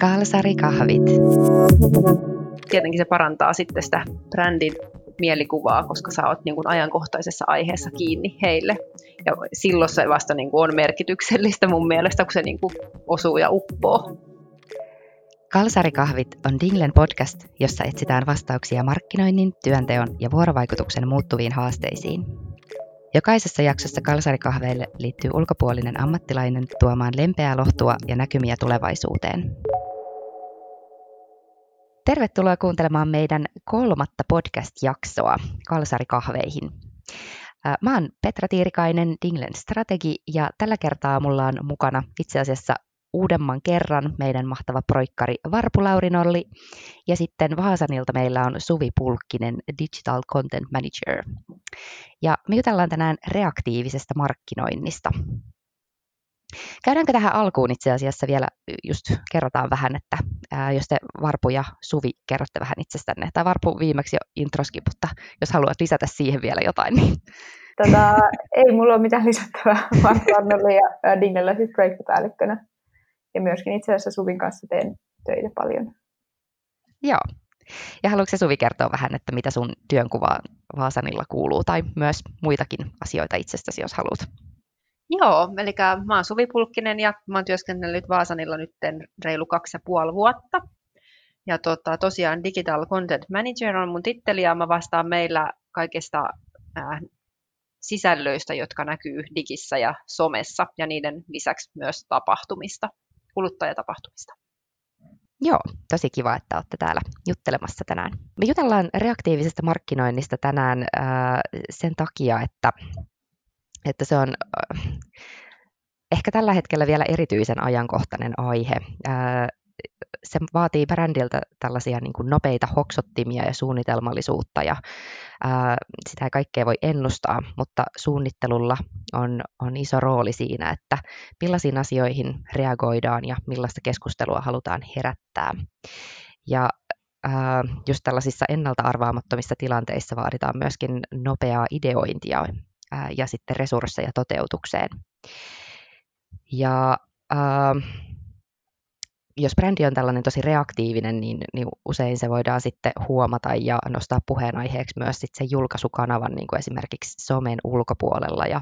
Kalsarikahvit. Tietenkin se parantaa sitten sitä brändin mielikuvaa, koska sä oot niin kuin ajankohtaisessa aiheessa kiinni heille. Ja silloin se vasta niin kuin on merkityksellistä mun mielestä, kun se niin kuin osuu ja uppoo. Kalsarikahvit on Dinglen podcast, jossa etsitään vastauksia markkinoinnin, työnteon ja vuorovaikutuksen muuttuviin haasteisiin. Jokaisessa jaksossa kalsarikahveille liittyy ulkopuolinen ammattilainen tuomaan lempeää lohtua ja näkymiä tulevaisuuteen. Tervetuloa kuuntelemaan meidän kolmatta podcast-jaksoa Kalsarikahveihin. Mä oon Petra Tiirikainen, Dinglen strategi, ja tällä kertaa mulla on mukana itse asiassa uudemman kerran meidän mahtava proikkari Varpu Laurinolli, ja sitten Vaasanilta meillä on Suvi Pulkkinen, Digital Content Manager. Ja me jutellaan tänään reaktiivisesta markkinoinnista. Käydäänkö tähän alkuun itse asiassa vielä, just kerrotaan vähän, että ää, jos te Varpu ja Suvi kerrotte vähän itsestänne, tai Varpu viimeksi jo introskin, mutta jos haluat lisätä siihen vielä jotain, niin... Tota, ei mulla ole mitään lisättävää, Varpu Arnolle ja Dingellä siis projektipäällikkönä. Ja myöskin itse asiassa Suvin kanssa teen töitä paljon. Joo. Ja haluatko Suvi kertoa vähän, että mitä sun työnkuvaan Vaasanilla kuuluu, tai myös muitakin asioita itsestäsi, jos haluat? Joo, eli mä oon Suvi Pulkkinen ja mä oon työskennellyt Vaasanilla nyt reilu kaksi ja puoli vuotta. Ja tota, tosiaan Digital Content Manager on mun titteli ja mä vastaan meillä kaikista äh, sisällöistä, jotka näkyy digissä ja somessa ja niiden lisäksi myös tapahtumista, kuluttajatapahtumista. Joo, tosi kiva, että olette täällä juttelemassa tänään. Me jutellaan reaktiivisesta markkinoinnista tänään äh, sen takia, että että se on äh, ehkä tällä hetkellä vielä erityisen ajankohtainen aihe. Äh, se vaatii brändiltä tällaisia niin kuin nopeita hoksottimia ja suunnitelmallisuutta ja äh, sitä ei kaikkea voi ennustaa, mutta suunnittelulla on, on iso rooli siinä, että millaisiin asioihin reagoidaan ja millaista keskustelua halutaan herättää. Ja just tällaisissa ennalta arvaamattomissa tilanteissa vaaditaan myöskin nopeaa ideointia ja sitten resursseja toteutukseen. Ja äh, jos brändi on tällainen tosi reaktiivinen, niin, niin usein se voidaan sitten huomata ja nostaa puheenaiheeksi myös sitten sen julkaisukanavan, niin kuin esimerkiksi somen ulkopuolella, ja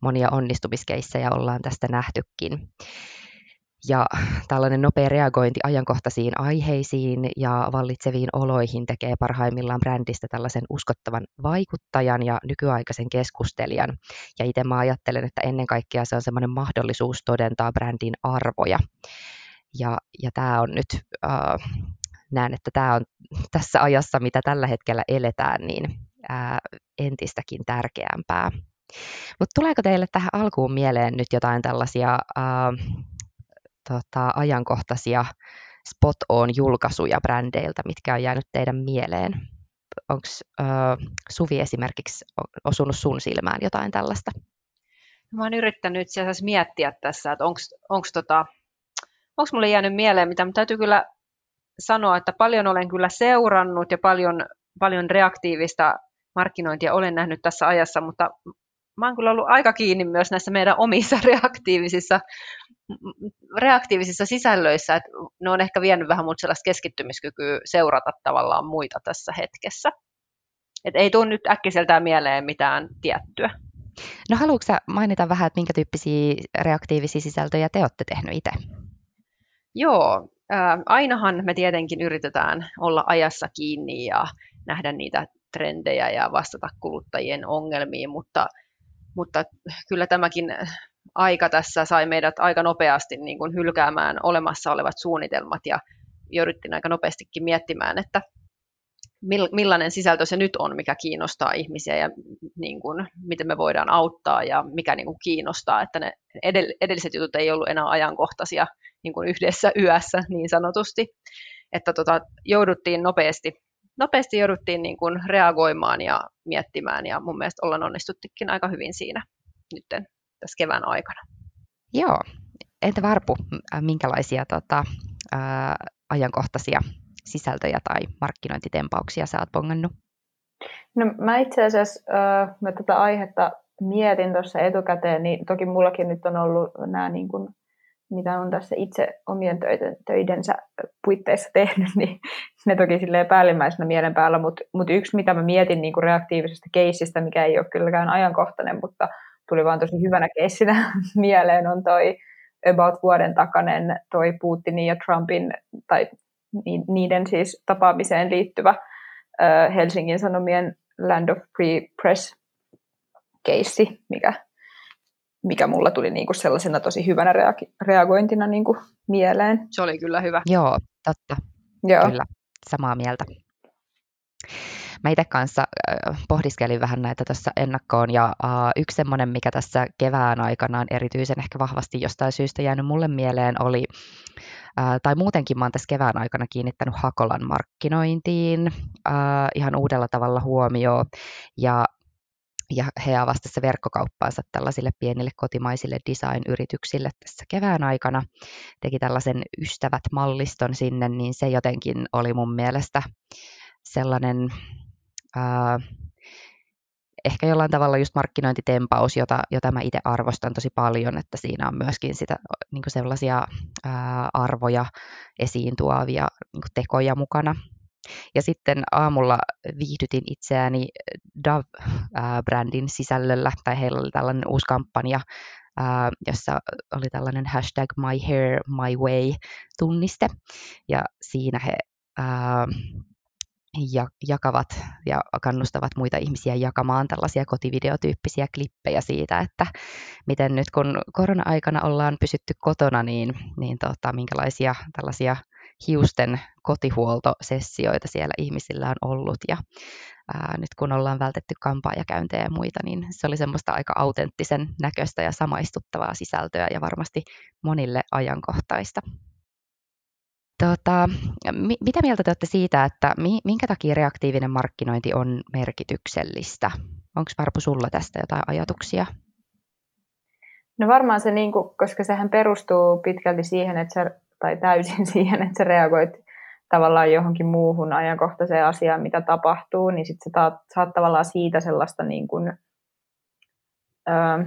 monia onnistumiskeissejä ollaan tästä nähtykin. Ja tällainen nopea reagointi ajankohtaisiin aiheisiin ja vallitseviin oloihin tekee parhaimmillaan brändistä tällaisen uskottavan vaikuttajan ja nykyaikaisen keskustelijan. Ja itse mä ajattelen, että ennen kaikkea se on semmoinen mahdollisuus todentaa brändin arvoja. Ja, ja tämä on nyt, äh, näen, että tämä on tässä ajassa, mitä tällä hetkellä eletään, niin äh, entistäkin tärkeämpää. Mutta tuleeko teille tähän alkuun mieleen nyt jotain tällaisia äh, tota, ajankohtaisia spot on julkaisuja brändeiltä, mitkä on jäänyt teidän mieleen? Onko Suvi esimerkiksi osunut sun silmään jotain tällaista? Mä oon yrittänyt itse miettiä tässä, että onko tota, mulle jäänyt mieleen mitä, mutta täytyy kyllä sanoa, että paljon olen kyllä seurannut ja paljon, paljon reaktiivista markkinointia olen nähnyt tässä ajassa, mutta mä oon kyllä ollut aika kiinni myös näissä meidän omissa reaktiivisissa, reaktiivisissa sisällöissä, että ne on ehkä vienyt vähän mut sellaista keskittymiskykyä seurata tavallaan muita tässä hetkessä. Et ei tule nyt äkkiseltään mieleen mitään tiettyä. No haluatko sä mainita vähän, että minkä tyyppisiä reaktiivisia sisältöjä te olette tehnyt itse? Joo, äh, ainahan me tietenkin yritetään olla ajassa kiinni ja nähdä niitä trendejä ja vastata kuluttajien ongelmiin, mutta mutta kyllä tämäkin aika tässä sai meidät aika nopeasti niin kuin hylkäämään olemassa olevat suunnitelmat ja jouduttiin aika nopeastikin miettimään, että millainen sisältö se nyt on, mikä kiinnostaa ihmisiä ja niin kuin, miten me voidaan auttaa ja mikä niin kuin kiinnostaa, että ne edelliset jutut ei ollut enää ajankohtaisia niin kuin yhdessä yössä niin sanotusti, että tota, jouduttiin nopeasti nopeasti jouduttiin niin kuin reagoimaan ja miettimään ja mun mielestä ollaan onnistuttikin aika hyvin siinä nyt tässä kevään aikana. Joo. Entä Varpu, minkälaisia tota, ää, ajankohtaisia sisältöjä tai markkinointitempauksia sä oot bongannut? No mä itse asiassa, äh, mä tätä aihetta mietin tuossa etukäteen, niin toki mullakin nyt on ollut nämä niin kuin mitä on tässä itse omien töiden, töidensä puitteissa tehnyt, niin ne toki silleen päällimmäisenä mielen päällä, mutta mut yksi, mitä mä mietin niin kuin reaktiivisesta keissistä, mikä ei ole kylläkään ajankohtainen, mutta tuli vaan tosi hyvänä keissinä mieleen, on toi about vuoden takainen toi Putinin ja Trumpin, tai niiden siis tapaamiseen liittyvä Helsingin Sanomien Land of Free Press keissi, mikä mikä mulla tuli niin kuin sellaisena tosi hyvänä reagointina reagointina niin kuin mieleen. Se oli kyllä hyvä. Joo, totta. Joo. Kyllä, samaa mieltä. Mä itse kanssa äh, pohdiskelin vähän näitä tässä ennakkoon, ja äh, yksi semmoinen, mikä tässä kevään aikana on erityisen ehkä vahvasti jostain syystä jäänyt mulle mieleen, oli, äh, tai muutenkin mä oon tässä kevään aikana kiinnittänyt Hakolan markkinointiin äh, ihan uudella tavalla huomioon, ja ja he avasivat tässä verkkokauppaansa tällaisille pienille kotimaisille design-yrityksille tässä kevään aikana. Teki tällaisen ystävät-malliston sinne, niin se jotenkin oli mun mielestä sellainen ää, ehkä jollain tavalla just markkinointitempaus, jota, jota mä itse arvostan tosi paljon, että siinä on myöskin sitä, niin sellaisia ää, arvoja esiin tuovia niin tekoja mukana. Ja sitten aamulla viihdytin itseäni Dove-brändin sisällöllä, tai heillä oli tällainen uusi kampanja, jossa oli tällainen hashtag my hair, my way tunniste. Ja siinä he ja jakavat ja kannustavat muita ihmisiä jakamaan tällaisia kotivideotyyppisiä klippejä siitä, että miten nyt kun korona-aikana ollaan pysytty kotona, niin, niin tota, minkälaisia tällaisia hiusten kotihuoltosessioita siellä ihmisillä on ollut ja ää, nyt kun ollaan vältetty kampaajakäyntejä ja muita, niin se oli semmoista aika autenttisen näköistä ja samaistuttavaa sisältöä ja varmasti monille ajankohtaista. Tota, mi- mitä mieltä te olette siitä, että mi- minkä takia reaktiivinen markkinointi on merkityksellistä? Onko Varpu sulla tästä jotain ajatuksia? No varmaan se, niin kuin, koska sehän perustuu pitkälti siihen, että sä tai täysin siihen, että sä reagoit tavallaan johonkin muuhun ajankohtaiseen asiaan, mitä tapahtuu, niin sitten sä taat, saat tavallaan siitä sellaista niin kuin, öö,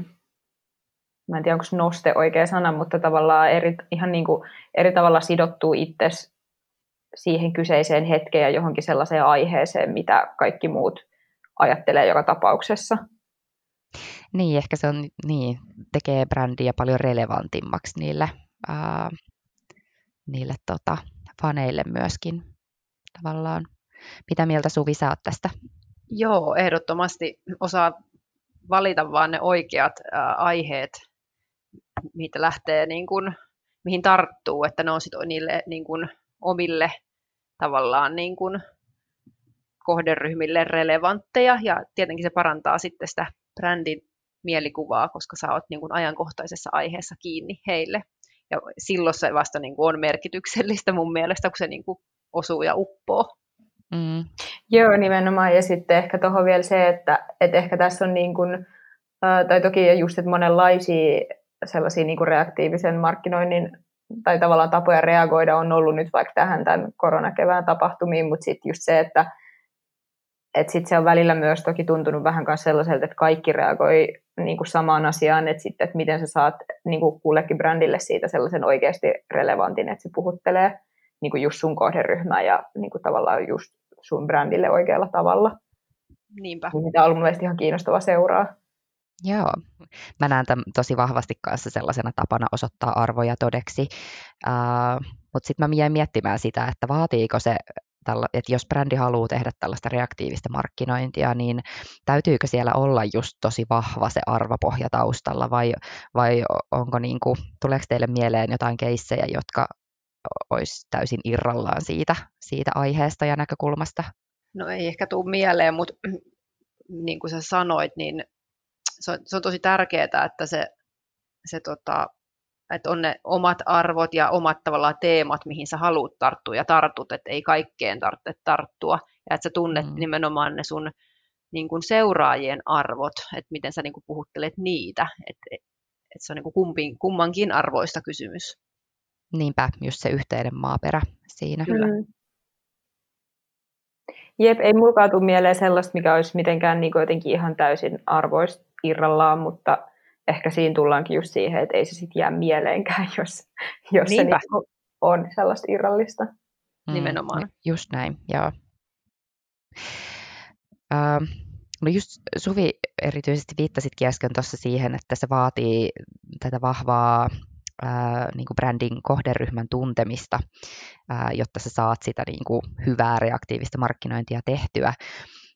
mä en tiedä onko noste oikea sana, mutta tavallaan eri, ihan niin kuin eri tavalla sidottuu itses siihen kyseiseen hetkeen ja johonkin sellaiseen aiheeseen, mitä kaikki muut ajattelee joka tapauksessa. Niin, ehkä se on, niin, tekee brändiä paljon relevantimmaksi niille ää, niille tota, faneille myöskin tavallaan. Mitä mieltä Suvi sä oot tästä? Joo, ehdottomasti osaa valita vaan ne oikeat ää, aiheet, mitä lähtee niin kuin, mihin tarttuu, että ne on sit niille niin kuin, omille tavallaan niin kuin, kohderyhmille relevantteja ja tietenkin se parantaa sitten sitä brändin mielikuvaa, koska sä oot niin kuin ajankohtaisessa aiheessa kiinni heille. Ja silloin se vasta niin kuin on merkityksellistä mun mielestä, kun se niin kuin osuu ja uppoo. Mm. Joo, nimenomaan. Ja sitten ehkä tuohon vielä se, että, että ehkä tässä on niin kuin, tai toki just, että monenlaisia sellaisia niin kuin reaktiivisen markkinoinnin tai tavallaan tapoja reagoida on ollut nyt vaikka tähän tämän koronakevään tapahtumiin, mutta sitten just se, että et sit se on välillä myös toki tuntunut vähän myös sellaiselta, että kaikki reagoi niin kuin samaan asiaan, että, sitten, että miten sä saat niin kuin kullekin brändille siitä sellaisen oikeasti relevantin, että se puhuttelee niin kuin just sun kohderyhmää ja niin kuin tavallaan just sun brändille oikealla tavalla. Niinpä. Mitä on ollut mielestäni ihan kiinnostava seuraa. Joo, mä näen tämän tosi vahvasti kanssa sellaisena tapana osoittaa arvoja todeksi, uh, mutta sitten mä jäin miettimään sitä, että vaatiiko se että jos brändi haluaa tehdä tällaista reaktiivista markkinointia, niin täytyykö siellä olla just tosi vahva se arvopohja taustalla vai, vai onko niin kuin, tuleeko teille mieleen jotain keissejä, jotka olisi täysin irrallaan siitä, siitä aiheesta ja näkökulmasta? No ei ehkä tule mieleen, mutta niin kuin sä sanoit, niin se on, se on tosi tärkeää, että se, se tota, että on ne omat arvot ja omat tavallaan teemat, mihin sä haluat tarttua ja tartut, että ei kaikkeen tarvitse tarttua. Ja että sä tunnet mm. nimenomaan ne sun niin kuin seuraajien arvot, että miten sä niin kuin puhuttelet niitä. Että että se on niin kuin kumpin, kummankin arvoista kysymys. Niinpä, just se yhteinen maaperä siinä. Kyllä. Mm. Jep, ei mukaan tule mieleen sellaista, mikä olisi mitenkään niin jotenkin ihan täysin arvoista irrallaan, mutta ehkä siinä tullaankin just siihen, että ei se sitten jää mieleenkään, jos, jos se niinku on sellaista irrallista. Mm, Nimenomaan. Just näin, joo. Uh, no just Suvi erityisesti viittasitkin äsken tuossa siihen, että se vaatii tätä vahvaa ää, niin kuin brändin kohderyhmän tuntemista, ää, jotta sä saat sitä niin kuin hyvää reaktiivista markkinointia tehtyä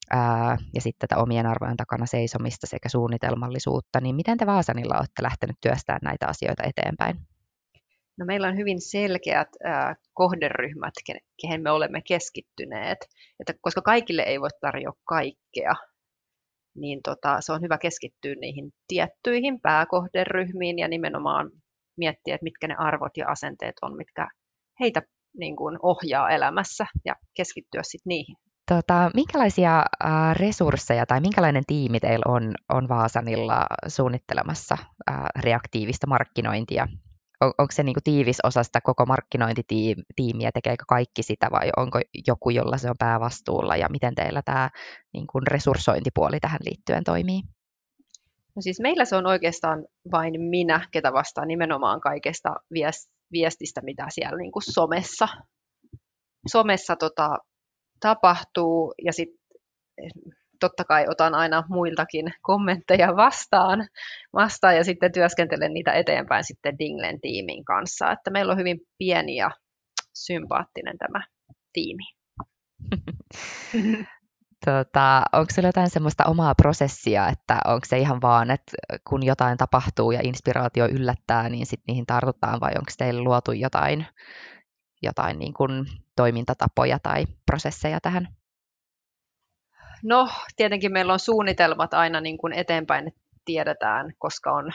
ää, ja sitten tätä omien arvojen takana seisomista sekä suunnitelmallisuutta, niin miten te Vaasanilla olette lähtenyt työstämään näitä asioita eteenpäin? No meillä on hyvin selkeät äh, kohderyhmät, kehen me olemme keskittyneet. Että koska kaikille ei voi tarjota kaikkea, niin tota, se on hyvä keskittyä niihin tiettyihin pääkohderyhmiin ja nimenomaan miettiä, että mitkä ne arvot ja asenteet on, mitkä heitä niin kuin ohjaa elämässä ja keskittyä sitten niihin. Tota, minkälaisia äh, resursseja tai minkälainen tiimi teillä on, on Vaasanilla suunnittelemassa äh, reaktiivista markkinointia? On, onko se niinku tiivis osa sitä koko markkinointitiimiä, tekeekö kaikki sitä vai onko joku, jolla se on päävastuulla ja miten teillä tämä niinku resurssointipuoli tähän liittyen toimii? No siis meillä se on oikeastaan vain minä, ketä vastaa nimenomaan kaikesta viestistä, mitä siellä niin kuin somessa, somessa tota, tapahtuu. Ja sitten totta kai otan aina muiltakin kommentteja vastaan, vastaan ja sitten työskentelen niitä eteenpäin sitten Dinglen tiimin kanssa. Että meillä on hyvin pieni ja sympaattinen tämä tiimi. Tota, onko sinulla jotain semmoista omaa prosessia, että onko se ihan vaan, että kun jotain tapahtuu ja inspiraatio yllättää, niin sitten niihin tartutaan, vai onko teille luotu jotain, jotain niin kuin toimintatapoja tai prosesseja tähän? No, tietenkin meillä on suunnitelmat aina niin kuin eteenpäin, että tiedetään, koska on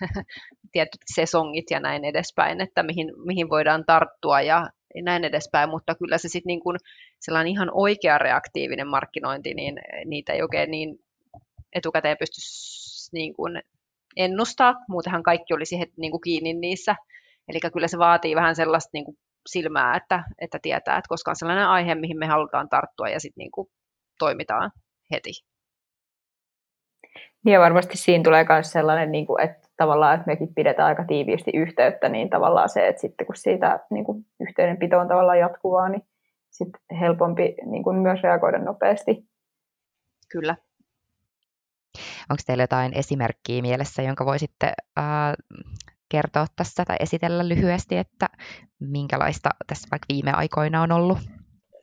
tietyt sesongit ja näin edespäin, että mihin, mihin voidaan tarttua ja näin edespäin, mutta kyllä se sitten niin kuin sellainen ihan oikea reaktiivinen markkinointi, niin niitä ei oikein niin etukäteen pysty niin kuin ennustaa, muutenhan kaikki olisi heti niin kuin kiinni niissä. Eli kyllä se vaatii vähän sellaista niin kuin silmää, että, että tietää, että koska on sellainen aihe, mihin me halutaan tarttua ja sitten niin kuin toimitaan heti. Niin ja varmasti siinä tulee myös sellainen, niin kuin, että tavallaan, että mekin pidetään aika tiiviisti yhteyttä, niin tavallaan se, että sitten kun siitä niin kuin yhteydenpito on tavallaan jatkuvaa, niin sitten helpompi niin kuin myös reagoida nopeasti. Kyllä. Onko teillä jotain esimerkkiä mielessä, jonka voisitte äh, kertoa tässä tai esitellä lyhyesti, että minkälaista tässä vaikka viime aikoina on ollut?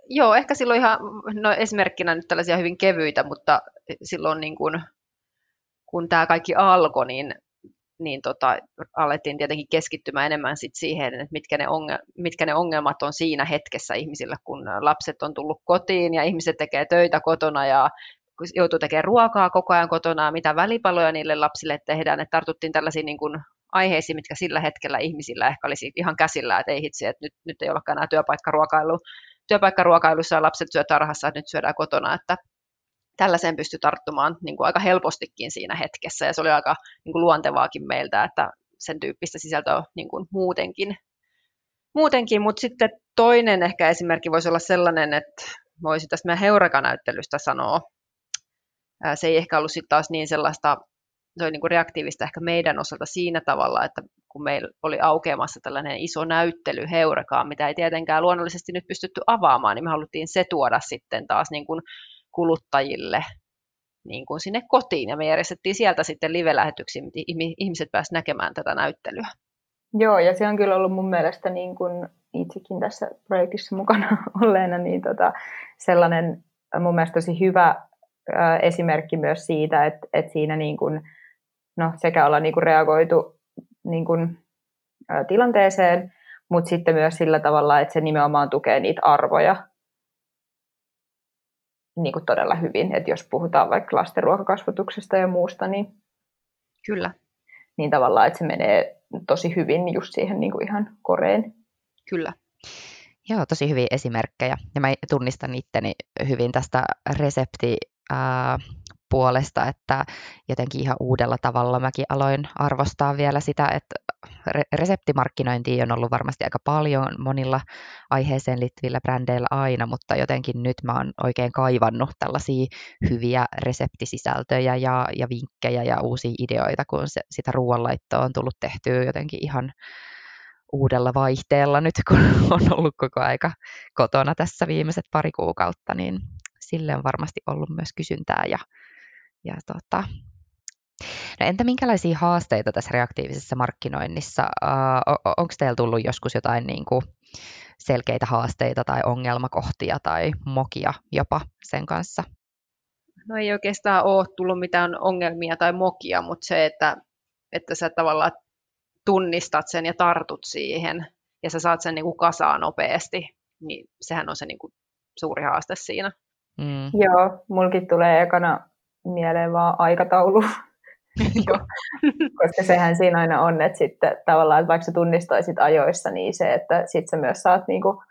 Joo, ehkä silloin ihan no esimerkkinä nyt tällaisia hyvin kevyitä, mutta silloin niin kuin, kun tämä kaikki alkoi, niin niin tota, alettiin tietenkin keskittymään enemmän sit siihen, että mitkä ne, ongel- mitkä ne ongelmat on siinä hetkessä ihmisillä, kun lapset on tullut kotiin ja ihmiset tekee töitä kotona ja joutuu tekemään ruokaa koko ajan kotona, mitä välipaloja niille lapsille tehdään, että tartuttiin tällaisiin niin kuin aiheisiin, mitkä sillä hetkellä ihmisillä ehkä olisi ihan käsillä, että ei hitsi, että nyt, nyt ei olekaan enää työpaikkaruokailu, työpaikkaruokailussa ja lapset syö tarhassa, että nyt syödään kotona, että tällaiseen pystyi tarttumaan niin kuin aika helpostikin siinä hetkessä, ja se oli aika niin kuin luontevaakin meiltä, että sen tyyppistä sisältöä niin kuin muutenkin. muutenkin. Mutta sitten toinen ehkä esimerkki voisi olla sellainen, että voisi tästä meidän Heureka-näyttelystä sanoa. Se ei ehkä ollut sitten taas niin sellaista, se oli niin kuin reaktiivista ehkä meidän osalta siinä tavalla, että kun meillä oli aukeamassa tällainen iso näyttely Heurekaan, mitä ei tietenkään luonnollisesti nyt pystytty avaamaan, niin me haluttiin se tuoda sitten taas niin kuin kuluttajille niin kuin sinne kotiin, ja me järjestettiin sieltä sitten live-lähetyksiä, ihmiset pääsivät näkemään tätä näyttelyä. Joo, ja se on kyllä ollut mun mielestä niin kuin itsekin tässä projektissa mukana olleena, niin tota, sellainen mun mielestä tosi hyvä esimerkki myös siitä, että, että siinä niin kuin, no, sekä ollaan niin kuin reagoitu niin kuin, ää, tilanteeseen, mutta sitten myös sillä tavalla, että se nimenomaan tukee niitä arvoja, niin kuin todella hyvin. Että jos puhutaan vaikka lasten ruokakasvatuksesta ja muusta, niin, Kyllä. niin tavallaan, että se menee tosi hyvin just siihen niin kuin ihan koreen. Kyllä. Joo, tosi hyviä esimerkkejä. Ja mä tunnistan itteni hyvin tästä resepti puolesta, että jotenkin ihan uudella tavalla mäkin aloin arvostaa vielä sitä, että reseptimarkkinointia on ollut varmasti aika paljon monilla aiheeseen liittyvillä brändeillä aina, mutta jotenkin nyt mä oon oikein kaivannut tällaisia hyviä reseptisisältöjä ja, ja vinkkejä ja uusia ideoita, kun se, sitä ruoanlaittoa on tullut tehtyä jotenkin ihan uudella vaihteella nyt, kun on ollut koko aika kotona tässä viimeiset pari kuukautta, niin sille on varmasti ollut myös kysyntää ja, ja tota, No entä minkälaisia haasteita tässä reaktiivisessa markkinoinnissa? Uh, Onko teillä tullut joskus jotain niin kuin selkeitä haasteita tai ongelmakohtia tai mokia jopa sen kanssa? No ei oikeastaan ole tullut mitään ongelmia tai mokia, mutta se, että, että sä tavallaan tunnistat sen ja tartut siihen ja sä saat sen niin kuin kasaan nopeasti, niin sehän on se niin kuin suuri haaste siinä. Mm. Joo, mulkin tulee ekana mieleen vaan aikataulu. Koska sehän siinä aina on, että sitten tavallaan, että vaikka sä tunnistaisit ajoissa, niin se, että sitten sä myös saat niinku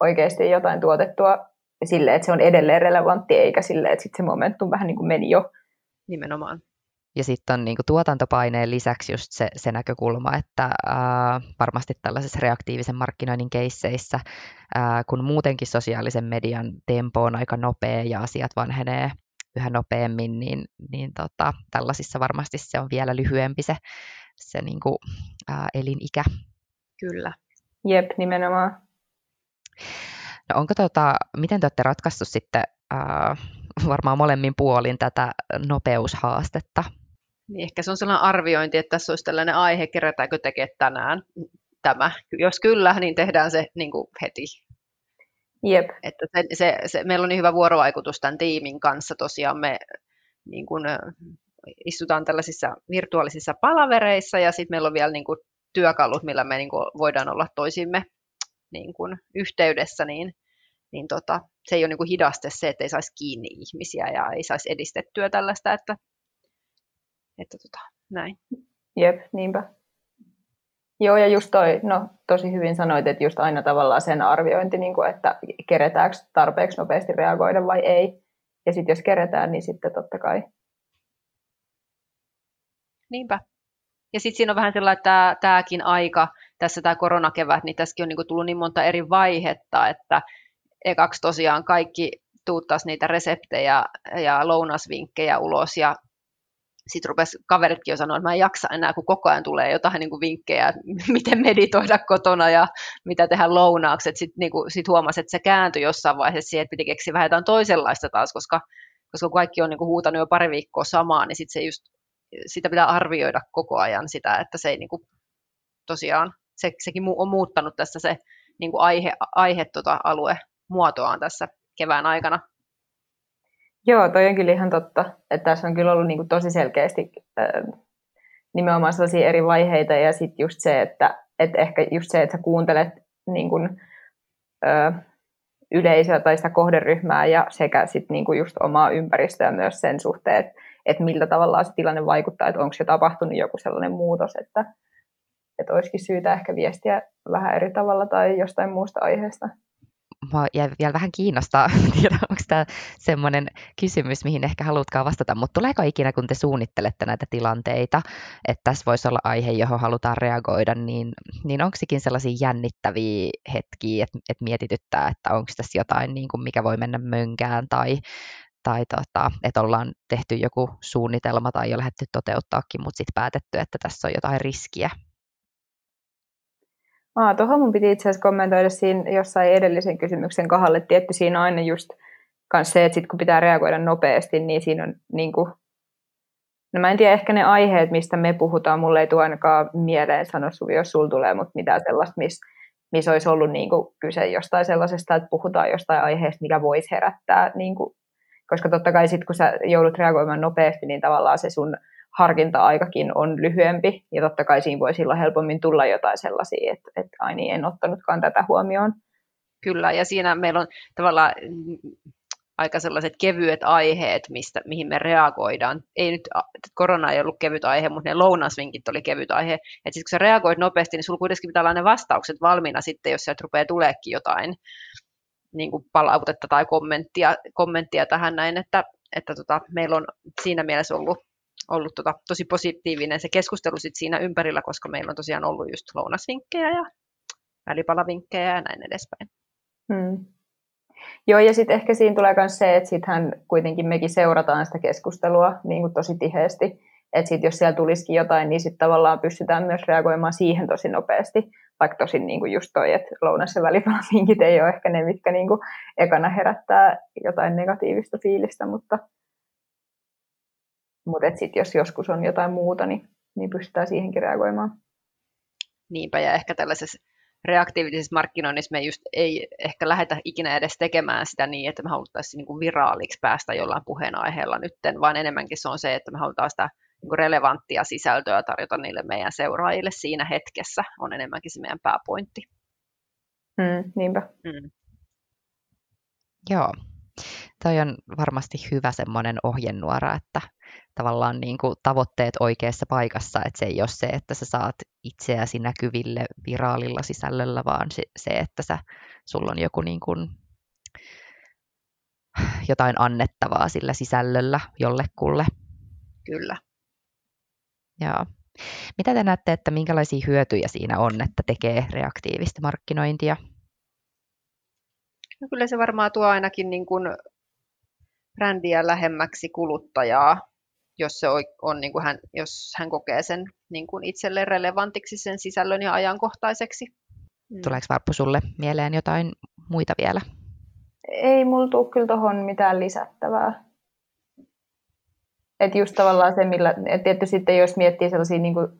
oikeasti jotain tuotettua silleen, että se on edelleen relevantti, eikä silleen, että sitten se momentum vähän niin kuin meni jo. Nimenomaan. Ja sitten on niin kuin tuotantopaineen lisäksi just se, se näkökulma, että ää, varmasti tällaisessa reaktiivisen markkinoinnin keisseissä, ää, kun muutenkin sosiaalisen median tempo on aika nopea ja asiat vanhenee yhä nopeammin, niin, niin tota, tällaisissa varmasti se on vielä lyhyempi se, se niin kuin, ää, elinikä. Kyllä. Jep, nimenomaan. No onko tota, miten te olette ratkaissut sitten ää, varmaan molemmin puolin tätä nopeushaastetta? Niin ehkä se on sellainen arviointi, että tässä olisi tällainen aihe, kerätäänkö tekee tänään tämä. Jos kyllä, niin tehdään se niin kuin heti. Jep. Että se, se, se, meillä on niin hyvä vuorovaikutus tämän tiimin kanssa. Tosiaan me niin kuin, istutaan tällaisissa virtuaalisissa palavereissa ja sitten meillä on vielä niin kuin, työkalut, millä me niin kuin, voidaan olla toisimme niin kuin, yhteydessä, niin, niin tota, se ei ole niin kuin, hidaste se, että ei saisi kiinni ihmisiä ja ei saisi edistettyä tällaista, että, että tota, näin. Jep, niinpä. Joo, ja just toi, no tosi hyvin sanoit, että just aina tavallaan sen arviointi, niin kuin, että keretäänkö tarpeeksi nopeasti reagoida vai ei. Ja sitten jos keretään, niin sitten totta kai. Niinpä. Ja sitten siinä on vähän sellainen, että tämäkin aika, tässä tämä koronakevät, niin tässäkin on niin tullut niin monta eri vaihetta, että ekaksi tosiaan kaikki tuuttaisi niitä reseptejä ja lounasvinkkejä ulos ja sitten rupesi kaveritkin jo sanoa, että mä en jaksa enää, kun koko ajan tulee jotain niin kuin vinkkejä, miten meditoida kotona ja mitä tehdä lounaaksi. Sitten niin sit huomasi, että se kääntyi jossain vaiheessa siihen, että piti keksiä vähän jotain toisenlaista taas, koska, koska kaikki on niin kuin huutanut jo pari viikkoa samaa, niin sit se just, sitä pitää arvioida koko ajan sitä, että se ei niin kuin, tosiaan, se, sekin on muuttanut tässä se niin kuin aihe, aihe tota, alue muotoaan tässä kevään aikana. Joo, toi on kyllä ihan totta. Että tässä on kyllä ollut niin kuin tosi selkeästi äh, nimenomaan sellaisia eri vaiheita ja sitten just se, että, että ehkä just se, että sä kuuntelet niin kuin, äh, yleisöä tai sitä kohderyhmää ja sekä sitten niin kuin just omaa ympäristöä myös sen suhteen, että, että miltä tavallaan se tilanne vaikuttaa, että onko se tapahtunut joku sellainen muutos, että, että olisikin syytä ehkä viestiä vähän eri tavalla tai jostain muusta aiheesta mua jäi vielä vähän kiinnostaa, tiedä onko tämä semmoinen kysymys, mihin ehkä haluatkaan vastata, mutta tuleeko ikinä, kun te suunnittelette näitä tilanteita, että tässä voisi olla aihe, johon halutaan reagoida, niin, niin onko sekin sellaisia jännittäviä hetkiä, että, että mietityttää, että onko tässä jotain, niin kuin mikä voi mennä mönkään tai, tai tota, että ollaan tehty joku suunnitelma tai jo lähdetty toteuttaakin, mutta sitten päätetty, että tässä on jotain riskiä Aa, tuohon mun piti itse asiassa kommentoida siinä jossain edellisen kysymyksen kohdalle. Tietty siinä on aina just kans se, että sit kun pitää reagoida nopeasti, niin siinä on niin kuin, no mä en tiedä, ehkä ne aiheet, mistä me puhutaan, mulle ei tule ainakaan mieleen, sano Suvi, jos sulla tulee, mutta mitään sellaista, missä miss olisi ollut niin kuin kyse jostain sellaisesta, että puhutaan jostain aiheesta, mikä voisi herättää, niin kuin, koska totta kai sitten kun sä joudut reagoimaan nopeasti, niin tavallaan se sun harkinta-aikakin on lyhyempi, ja totta kai siinä voi silloin helpommin tulla jotain sellaisia, että, että ai niin, en ottanutkaan tätä huomioon. Kyllä, ja siinä meillä on tavallaan aika sellaiset kevyet aiheet, mistä, mihin me reagoidaan. Ei nyt, korona ei ollut kevyt aihe, mutta ne lounasvinkit oli kevyt aihe. Että sitten kun sä reagoit nopeasti, niin sulla kuitenkin pitää olla ne vastaukset valmiina sitten, jos sieltä rupeaa tuleekin jotain niin kuin palautetta tai kommenttia, kommenttia tähän näin, että että tota, meillä on siinä mielessä ollut, ollut tota, tosi positiivinen se keskustelu sit siinä ympärillä, koska meillä on tosiaan ollut just lounasvinkkejä ja välipalavinkkejä ja näin edespäin. Hmm. Joo, ja sitten ehkä siinä tulee myös se, että sittenhän kuitenkin mekin seurataan sitä keskustelua niin kuin tosi tiheesti, että sit jos siellä tulisikin jotain, niin sitten tavallaan pystytään myös reagoimaan siihen tosi nopeasti, vaikka tosin niin kuin just toi, että lounas- ja välipalavinkit ei ole ehkä ne, mitkä niin kuin ekana herättää jotain negatiivista fiilistä, mutta, mutta sitten jos joskus on jotain muuta, niin, niin pystytään siihenkin reagoimaan. Niinpä, ja ehkä tällaisessa reaktiivisessa markkinoinnissa me just ei ehkä lähdetä ikinä edes tekemään sitä niin, että me haluttaisiin niin kuin viraaliksi päästä jollain puheenaiheella nytten, vaan enemmänkin se on se, että me halutaan sitä niin relevanttia sisältöä tarjota niille meidän seuraajille siinä hetkessä, on enemmänkin se meidän pääpointti. Mm, niinpä. Mm. Joo, toi on varmasti hyvä semmoinen ohjenuora, että tavallaan niin kuin tavoitteet oikeassa paikassa, että se ei ole se, että sä saat itseäsi näkyville viraalilla sisällöllä, vaan se, se että sä, sulla on joku niin kuin jotain annettavaa sillä sisällöllä jollekulle. Kyllä. Joo. Mitä te näette, että minkälaisia hyötyjä siinä on, että tekee reaktiivista markkinointia? No kyllä se varmaan tuo ainakin niin kuin brändiä lähemmäksi kuluttajaa, jos, se on, on niin kuin hän, jos hän kokee sen niin kuin itselleen relevantiksi sen sisällön ja ajankohtaiseksi. Mm. Tuleeko Varppu sulle mieleen jotain muita vielä? Ei mulla tule kyllä tuohon mitään lisättävää. Että just tavallaan se, millä, että tietysti sitten jos miettii sellaisia, niin kuin,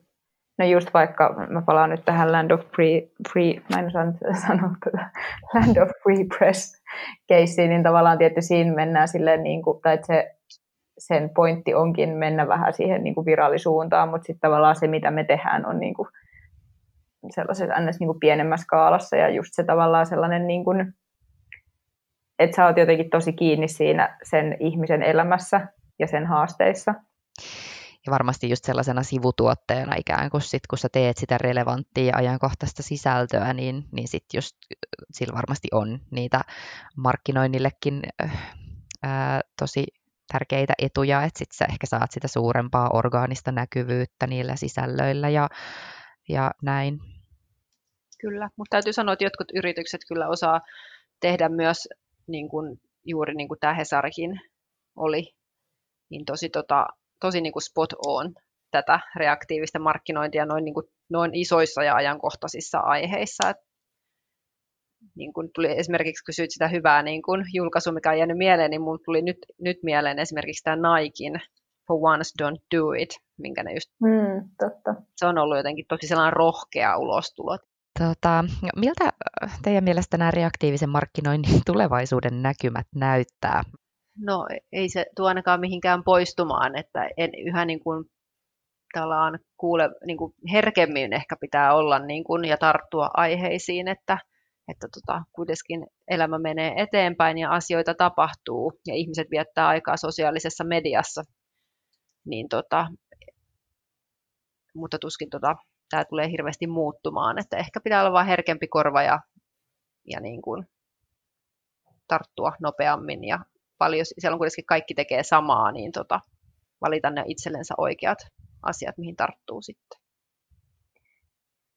no just vaikka, mä palaan nyt tähän Land of Free, free mä en osaa sanoa tätä, Land of Free Press keissiin, niin tavallaan tietysti siinä mennään silleen, niin kuin, tai että se, sen pointti onkin mennä vähän siihen niin kuin virallisuuntaan, mutta sitten tavallaan se, mitä me tehdään, on niin kuin sellaisessa ns. Niin kuin pienemmässä skaalassa ja just se tavallaan sellainen, niin kuin, että sä oot jotenkin tosi kiinni siinä sen ihmisen elämässä ja sen haasteissa. Ja varmasti just sellaisena sivutuotteena ikään kuin sit, kun sä teet sitä relevanttia ja ajankohtaista sisältöä, niin, niin sit just sillä varmasti on niitä markkinoinnillekin ää, tosi tärkeitä etuja, että sit sä ehkä saat sitä suurempaa orgaanista näkyvyyttä niillä sisällöillä ja, ja näin. Kyllä, mutta täytyy sanoa, että jotkut yritykset kyllä osaa tehdä myös niin kuin, juuri niin kuin tämä Hesarikin oli niin tosi, tota, tosi niin kuin spot on tätä reaktiivista markkinointia noin, niin kuin, noin isoissa ja ajankohtaisissa aiheissa. Et, niin kuin tuli esimerkiksi kysyit sitä hyvää niin kuin julkaisu, mikä on jäänyt mieleen, niin tuli nyt, nyt mieleen esimerkiksi tämä Nikein For Once Don't Do It, minkä ne just... Mm, totta. Se on ollut jotenkin tosi sellainen rohkea ulostulo. Tota, miltä teidän mielestä nämä reaktiivisen markkinoinnin tulevaisuuden näkymät näyttää? No ei se tuo ainakaan mihinkään poistumaan, että en yhä niin kuin tavallaan kuule, niin kuin herkemmin ehkä pitää olla niin kuin, ja tarttua aiheisiin, että, että tota, kuitenkin elämä menee eteenpäin ja asioita tapahtuu ja ihmiset viettää aikaa sosiaalisessa mediassa, niin tota, mutta tuskin tota, tämä tulee hirveästi muuttumaan, että ehkä pitää olla vain herkempi korva ja, ja niin kuin tarttua nopeammin ja paljon, siellä on kuitenkin kaikki tekee samaa, niin tota, valita ne itsellensä oikeat asiat, mihin tarttuu sitten.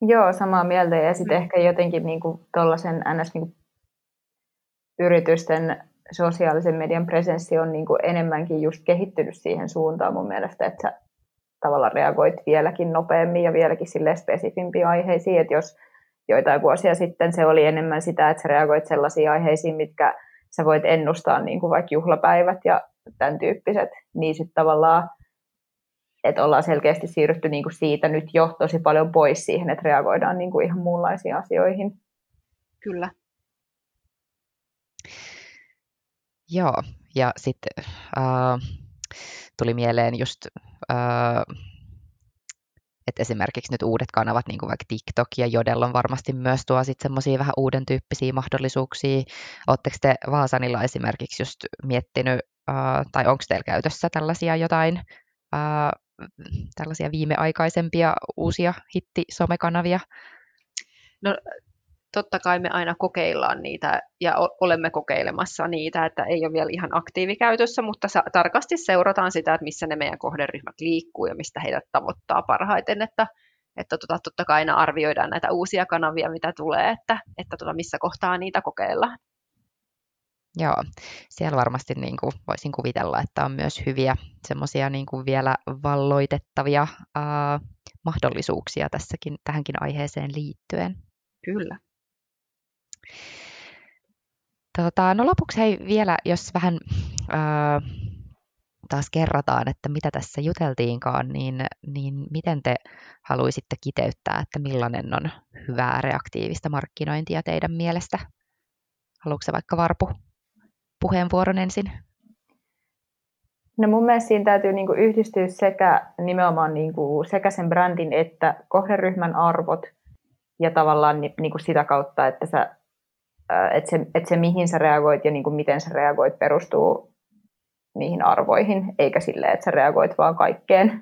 Joo, samaa mieltä. Ja sitten mm. ehkä jotenkin niin tuollaisen ns. Niin yritysten sosiaalisen median presenssi on niin kuin enemmänkin just kehittynyt siihen suuntaan mun mielestä, että sä tavallaan reagoit vieläkin nopeammin ja vieläkin sille spesifimpiin aiheisiin, että jos joitain vuosia sitten se oli enemmän sitä, että sä reagoit sellaisiin aiheisiin, mitkä sä voit ennustaa niin kuin vaikka juhlapäivät ja tämän tyyppiset, niin sitten tavallaan, että ollaan selkeästi siirrytty niin kuin siitä nyt jo tosi paljon pois siihen, että reagoidaan niin kuin ihan muunlaisiin asioihin. Kyllä. Joo, ja sitten äh, tuli mieleen just äh, että esimerkiksi nyt uudet kanavat, niin kuin vaikka TikTok ja Jodel on varmasti myös tuo sitten semmoisia vähän uuden tyyppisiä mahdollisuuksia. Oletteko te Vaasanilla esimerkiksi just miettinyt, uh, tai onko teillä käytössä tällaisia jotain uh, tällaisia viimeaikaisempia uusia hitti-somekanavia? No totta kai me aina kokeillaan niitä ja olemme kokeilemassa niitä, että ei ole vielä ihan aktiivikäytössä, mutta sa- tarkasti seurataan sitä, että missä ne meidän kohderyhmät liikkuu ja mistä heidät tavoittaa parhaiten, että, että tota, totta kai aina arvioidaan näitä uusia kanavia, mitä tulee, että, että tota, missä kohtaa niitä kokeillaan. Joo, siellä varmasti niin kuin voisin kuvitella, että on myös hyviä semmoisia niin kuin vielä valloitettavia ää, mahdollisuuksia tässäkin, tähänkin aiheeseen liittyen. Kyllä. Tota, no lopuksi hei vielä, jos vähän ää, taas kerrataan, että mitä tässä juteltiinkaan, niin, niin miten te haluaisitte kiteyttää, että millainen on hyvää reaktiivista markkinointia teidän mielestä? Haluatko vaikka Varpu puheenvuoron ensin? No mun mielestä siinä täytyy niinku yhdistyä sekä nimenomaan niinku sekä sen brändin että kohderyhmän arvot ja tavallaan niinku sitä kautta, että, sä, että, se, että se mihin sä reagoit ja niinku miten sä reagoit perustuu niihin arvoihin, eikä sille, että sä reagoit vaan kaikkeen,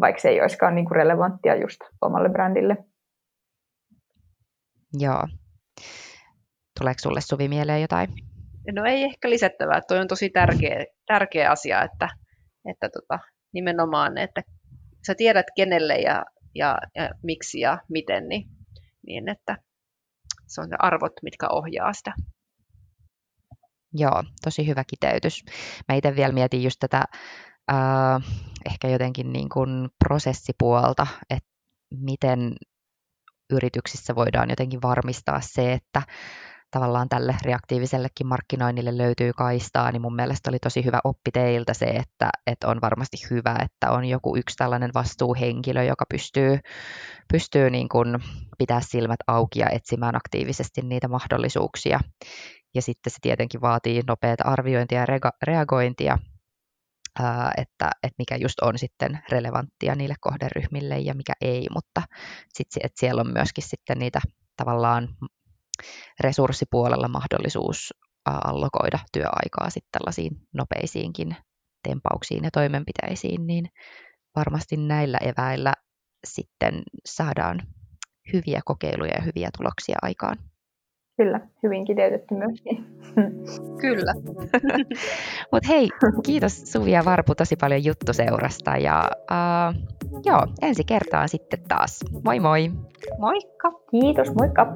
vaikka se ei olisikaan niinku relevanttia just omalle brändille. Joo. Tuleeko sulle Suvi mieleen jotain? No ei ehkä lisättävää. Tuo on tosi tärkeä, tärkeä asia, että, että tota, nimenomaan, että sä tiedät kenelle ja, ja, ja miksi ja miten, niin, niin että se on ne arvot, mitkä ohjaa sitä. Joo, tosi hyvä kiteytys. Mä itse vielä mietin just tätä äh, ehkä jotenkin niin kuin prosessipuolta, että miten yrityksissä voidaan jotenkin varmistaa se, että tavallaan tälle reaktiivisellekin markkinoinnille löytyy kaistaa, niin mun mielestä oli tosi hyvä oppi teiltä se, että, että on varmasti hyvä, että on joku yksi tällainen vastuuhenkilö, joka pystyy, pystyy niin kuin pitää silmät auki ja etsimään aktiivisesti niitä mahdollisuuksia. Ja sitten se tietenkin vaatii nopeata arviointia ja reagointia, että, että mikä just on sitten relevanttia niille kohderyhmille ja mikä ei, mutta sitten että siellä on myöskin sitten niitä tavallaan resurssipuolella mahdollisuus allokoida työaikaa sitten tällaisiin nopeisiinkin tempauksiin ja toimenpiteisiin, niin varmasti näillä eväillä sitten saadaan hyviä kokeiluja ja hyviä tuloksia aikaan. Kyllä, hyvin kiteytetty myöskin. Kyllä. Mutta hei, kiitos Suvi ja Varpu tosi paljon juttuseurasta ja uh, joo, ensi kertaan sitten taas. Moi moi! Moikka! Kiitos, moikka!